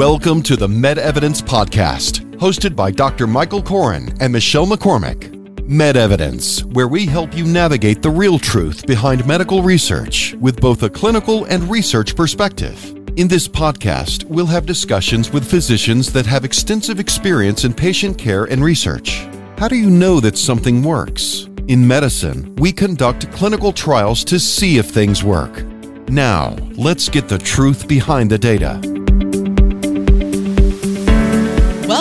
Welcome to the Med Evidence Podcast, hosted by Dr. Michael Koren and Michelle McCormick. Med Evidence, where we help you navigate the real truth behind medical research with both a clinical and research perspective. In this podcast, we'll have discussions with physicians that have extensive experience in patient care and research. How do you know that something works? In medicine, we conduct clinical trials to see if things work. Now, let's get the truth behind the data.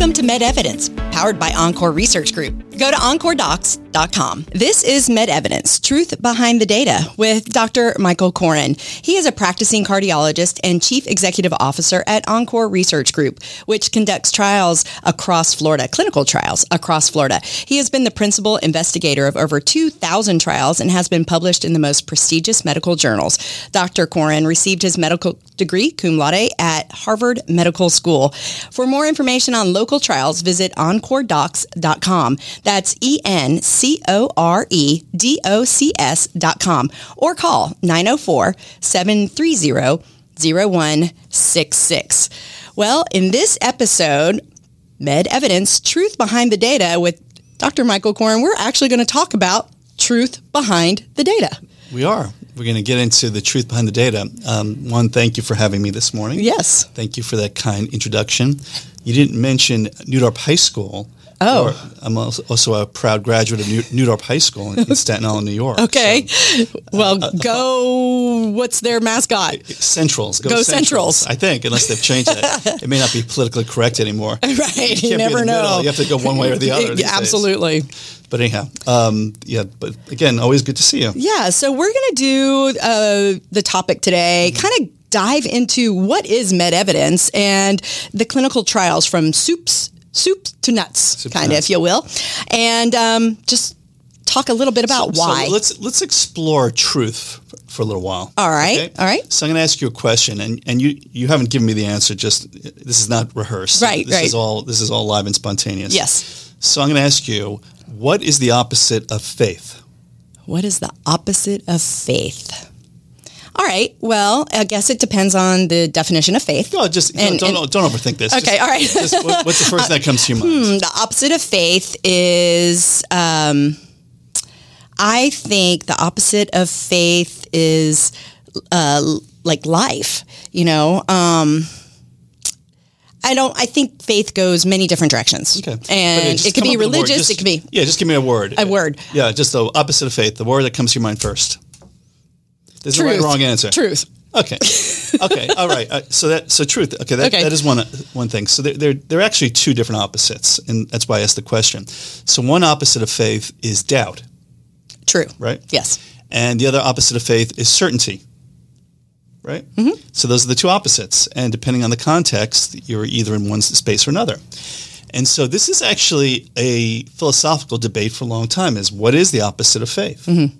Welcome to Med Evidence, powered by Encore Research Group. Go to encoredocs.com. This is MedEvidence, truth behind the data with Dr. Michael Koren. He is a practicing cardiologist and chief executive officer at Encore Research Group, which conducts trials across Florida, clinical trials across Florida. He has been the principal investigator of over 2,000 trials and has been published in the most prestigious medical journals. Dr. Koren received his medical degree, cum laude, at Harvard Medical School. For more information on local trials, visit encoredocs.com. That's E N C O R E D O C S dot com or call 904 730 0166. Well, in this episode, Med Evidence Truth Behind the Data with Dr. Michael Koren, we're actually going to talk about truth behind the data. We are. We're going to get into the truth behind the data. Um, one, thank you for having me this morning. Yes. Thank you for that kind introduction. You didn't mention New Dorp High School. Oh. Or I'm also a proud graduate of New Dorp High School in, Staten Island, New York. Okay. So, well, uh, go. What's their mascot? Centrals. Go, go Centrals. Centrals. I think, unless they've changed it. it may not be politically correct anymore. Right. You, you never know. You have to go one way or the other. absolutely. Days. But anyhow, um, yeah. But again, always good to see you. Yeah. So we're going to do uh, the topic today. Mm-hmm. Kind of dive into what is med evidence and the clinical trials from soups soup to nuts, soup kind to of, if you will, and um, just talk a little bit about so, why. So let's let's explore truth for a little while. All right, okay? all right. So I'm going to ask you a question, and, and you you haven't given me the answer. Just this is not rehearsed. Right, this right. is all this is all live and spontaneous. Yes. So I'm going to ask you, what is the opposite of faith? What is the opposite of faith? All right. Well, I guess it depends on the definition of faith. No, just and, don't, and, don't overthink this. Okay. Just, all right. just, what, what's the first thing that comes to your mind? Hmm, the opposite of faith is, um, I think the opposite of faith is uh, like life. You know. Um, I don't. I think faith goes many different directions. Okay, and it could be religious. Just, it could be yeah. Just give me a word. A word. Yeah, just the opposite of faith. The word that comes to your mind first. There's truth. a right wrong answer. Truth. Okay. Okay. All right. Uh, so that so truth. Okay. That, okay. that is one one thing. So there, there there are actually two different opposites, and that's why I asked the question. So one opposite of faith is doubt. True. Right. Yes. And the other opposite of faith is certainty. Right. Mm-hmm. So those are the two opposites, and depending on the context, you're either in one space or another. And so this is actually a philosophical debate for a long time: is what is the opposite of faith? Mm-hmm.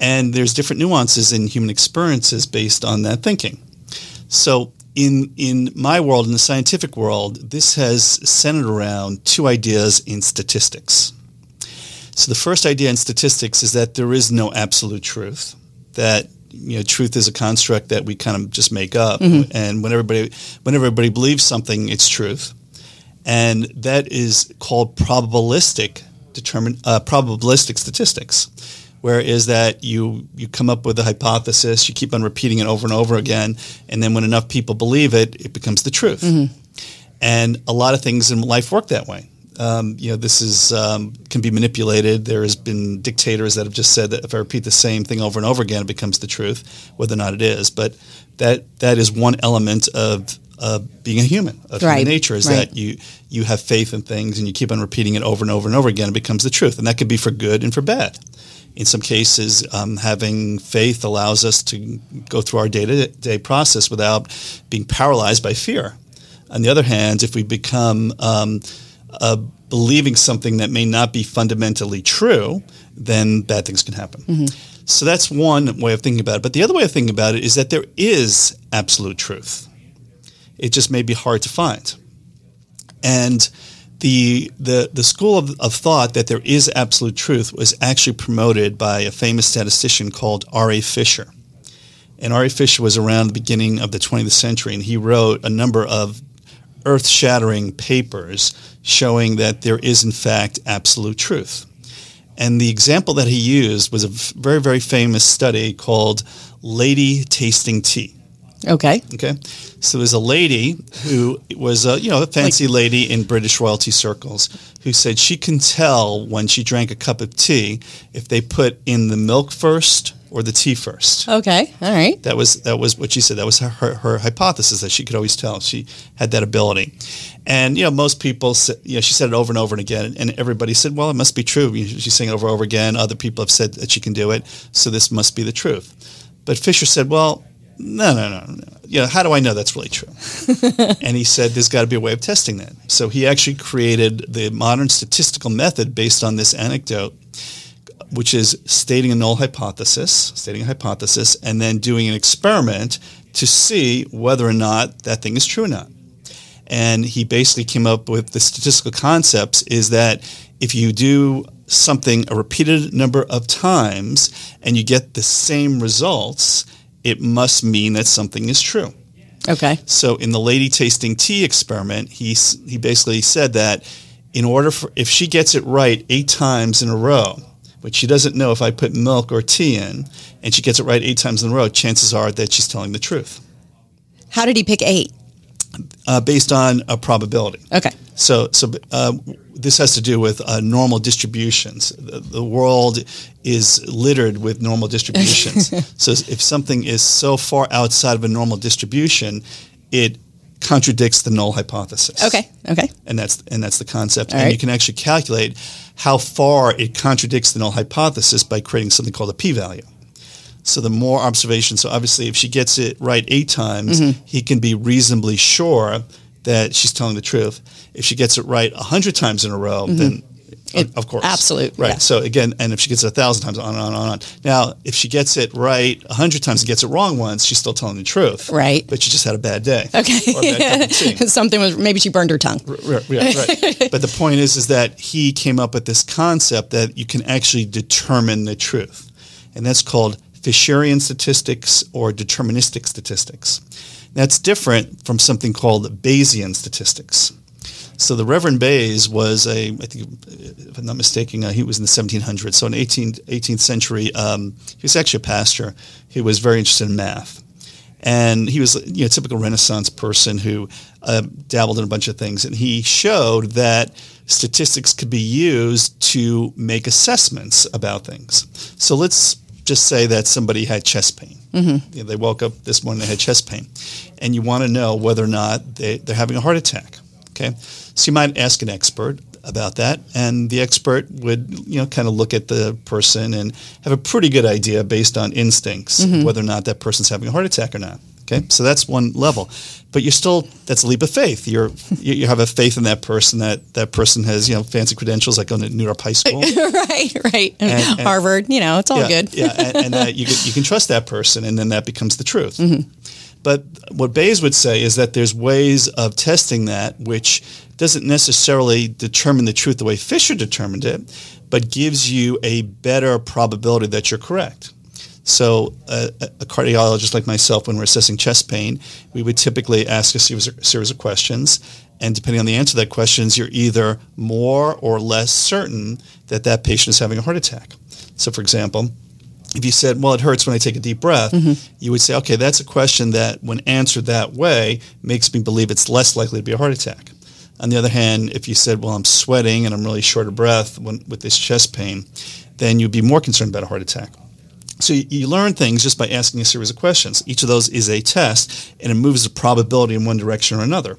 And there's different nuances in human experiences based on that thinking. So in in my world, in the scientific world, this has centered around two ideas in statistics. So the first idea in statistics is that there is no absolute truth. That you know, truth is a construct that we kind of just make up, mm-hmm. and when everybody when everybody believes something, it's truth, and that is called probabilistic uh, probabilistic statistics where is that you you come up with a hypothesis, you keep on repeating it over and over again, and then when enough people believe it, it becomes the truth. Mm-hmm. And a lot of things in life work that way. Um, you know, this is um, can be manipulated. There has been dictators that have just said that if I repeat the same thing over and over again, it becomes the truth, whether or not it is. But that that is one element of uh, being a human, of right. human nature, is right. that you you have faith in things and you keep on repeating it over and over and over again. It becomes the truth, and that could be for good and for bad in some cases, um, having faith allows us to go through our day-to-day process without being paralyzed by fear. On the other hand, if we become um, uh, believing something that may not be fundamentally true, then bad things can happen. Mm-hmm. So that's one way of thinking about it. But the other way of thinking about it is that there is absolute truth. It just may be hard to find. And the, the, the school of, of thought that there is absolute truth was actually promoted by a famous statistician called R.A. Fisher. And R.A. Fisher was around the beginning of the 20th century, and he wrote a number of earth-shattering papers showing that there is in fact absolute truth. And the example that he used was a very, very famous study called Lady Tasting Tea. Okay. Okay. So there's a lady who was a you know a fancy like, lady in British royalty circles who said she can tell when she drank a cup of tea if they put in the milk first or the tea first. Okay, all right. That was that was what she said. That was her, her, her hypothesis that she could always tell. She had that ability, and you know most people, said, you know, she said it over and over and again, and everybody said, "Well, it must be true." She's saying it over and over again. Other people have said that she can do it, so this must be the truth. But Fisher said, "Well, no, no, no, no. You know, how do I know that's really true? and he said, there's got to be a way of testing that. So he actually created the modern statistical method based on this anecdote which is stating a null hypothesis, stating a hypothesis, and then doing an experiment to see whether or not that thing is true or not. And he basically came up with the statistical concepts is that if you do something a repeated number of times and you get the same results, it must mean that something is true. Okay. So in the lady tasting tea experiment, he he basically said that in order for if she gets it right 8 times in a row, but she doesn't know if I put milk or tea in, and she gets it right eight times in a row, chances are that she's telling the truth. How did he pick eight? Uh, based on a probability. Okay. So, so uh, this has to do with uh, normal distributions. The, the, world is littered with normal distributions. so, if something is so far outside of a normal distribution, it contradicts the null hypothesis. Okay. Okay. And that's and that's the concept. All and right. you can actually calculate how far it contradicts the null hypothesis by creating something called a p-value. So the more observations, so obviously if she gets it right eight times, mm-hmm. he can be reasonably sure that she's telling the truth. If she gets it right a hundred times in a row, mm-hmm. then it, of course. Absolute. Right. Yeah. So again, and if she gets it a thousand times, on and on and on. Now, if she gets it right a hundred times and gets it wrong once, she's still telling the truth. Right. But she just had a bad day. Okay. Something was, maybe she burned her tongue. Right, right, right. but the point is, is that he came up with this concept that you can actually determine the truth. And that's called Fisherian statistics or deterministic statistics. That's different from something called Bayesian statistics. So the Reverend Bayes was a, I think, if I'm not mistaken, uh, he was in the 1700s. So in 18th, 18th century, um, he was actually a pastor. He was very interested in math. And he was you know, a typical Renaissance person who uh, dabbled in a bunch of things. And he showed that statistics could be used to make assessments about things. So let's just say that somebody had chest pain. Mm-hmm. You know, they woke up this morning, they had chest pain. And you want to know whether or not they, they're having a heart attack. Okay, so you might ask an expert about that, and the expert would you know kind of look at the person and have a pretty good idea based on instincts mm-hmm. whether or not that person's having a heart attack or not. Okay, so that's one level, but you're still that's a leap of faith. You're you have a faith in that person that that person has you know fancy credentials like going to New York High School, right, right, and, and, Harvard. You know, it's all yeah, good. yeah, and, and that you can, you can trust that person, and then that becomes the truth. Mm-hmm. But what Bayes would say is that there's ways of testing that which doesn't necessarily determine the truth the way Fisher determined it, but gives you a better probability that you're correct. So uh, a cardiologist like myself, when we're assessing chest pain, we would typically ask a series, a series of questions. And depending on the answer to that questions, you're either more or less certain that that patient is having a heart attack. So for example, if you said, well, it hurts when I take a deep breath, mm-hmm. you would say, okay, that's a question that when answered that way makes me believe it's less likely to be a heart attack. On the other hand, if you said, well, I'm sweating and I'm really short of breath when, with this chest pain, then you'd be more concerned about a heart attack. So you, you, learn things just by asking a series of questions. Each of those is a test, and it moves the probability in one direction or another.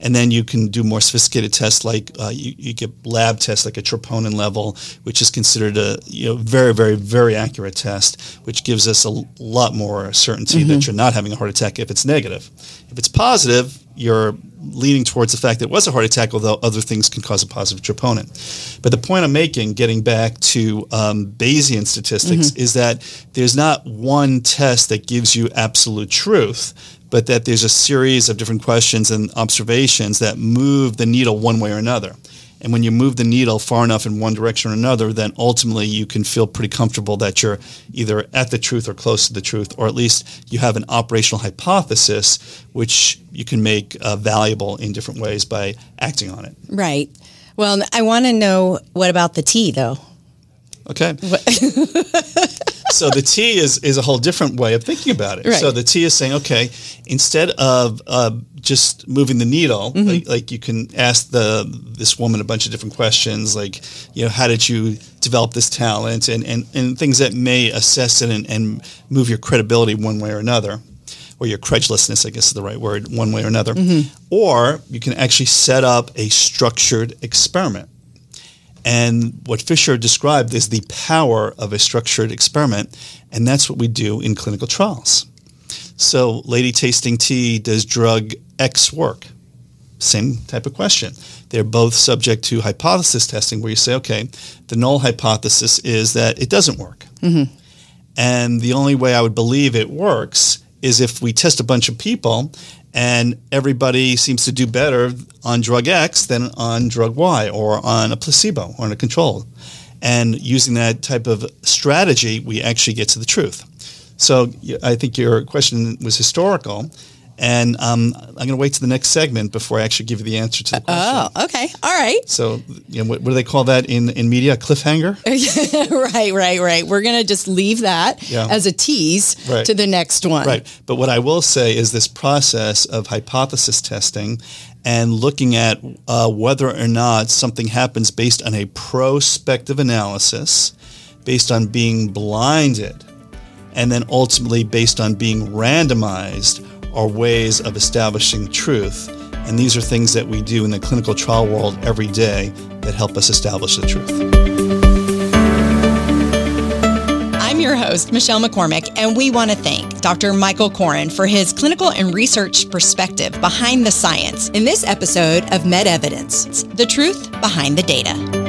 And then you can do more sophisticated tests like uh, you, you, get lab tests like a troponin level, which is considered a you know, very, very, very accurate test, which gives us a lot more certainty mm-hmm. that you're not having a heart attack if it's negative. If it's positive, you're leaning towards the fact that it was a heart attack, although other things can cause a positive troponin. But the point I'm making, getting back to um, Bayesian statistics, mm-hmm. is that there's not one test that gives you absolute truth but that there's a series of different questions and observations that move the needle one way or another. And when you move the needle far enough in one direction or another, then ultimately you can feel pretty comfortable that you're either at the truth or close to the truth, or at least you have an operational hypothesis which you can make uh, valuable in different ways by acting on it. Right. Well, I want to know what about the T though? Okay. so the T is, is a whole different way of thinking about it. Right. So the T is saying, okay, instead of uh, just moving the needle, Mm-hmm. like, like you can ask the this woman a bunch of different questions, like you know, how did you develop this talent, and and, and things that may assess it and, and move your credibility one way or another. Or your credulousness, I guess is the right word, one way or another. Mm-hmm. Or you can actually set up a structured experiment. And what Fisher described is the power of a structured experiment, and that's what we do in clinical trials. So, lady tasting tea, does drug X work? Same type of question. They're both subject to hypothesis testing, where you say, okay, the null hypothesis is that it doesn't work. Mm-hmm. And the only way I would believe it works is if we test a bunch of people and everybody seems to do better on drug X than on drug Y or on a placebo or on a control. And using that type of strategy, we actually get to the truth. So I think your question was historical. And um, I'm going to wait to the next segment before I actually give you the answer to the question. Oh, okay. All right. So, you know, what, what do they call that in, in media? A cliffhanger? right, right, right. We're going to just leave that Yeah. as a tease Right. to the next one. Right. But what I will say is this process of hypothesis testing and looking at uh, whether or not something happens based on a prospective analysis, based on being blinded, and then ultimately based on being randomized are ways of establishing truth. And these are things that we do in the clinical trial world every day that help us establish the truth. I'm your host, Michelle McCormick, and we want to thank Dr. Michael Koren for his clinical and research perspective behind the science in this episode of Med Evidence The Truth Behind the Data.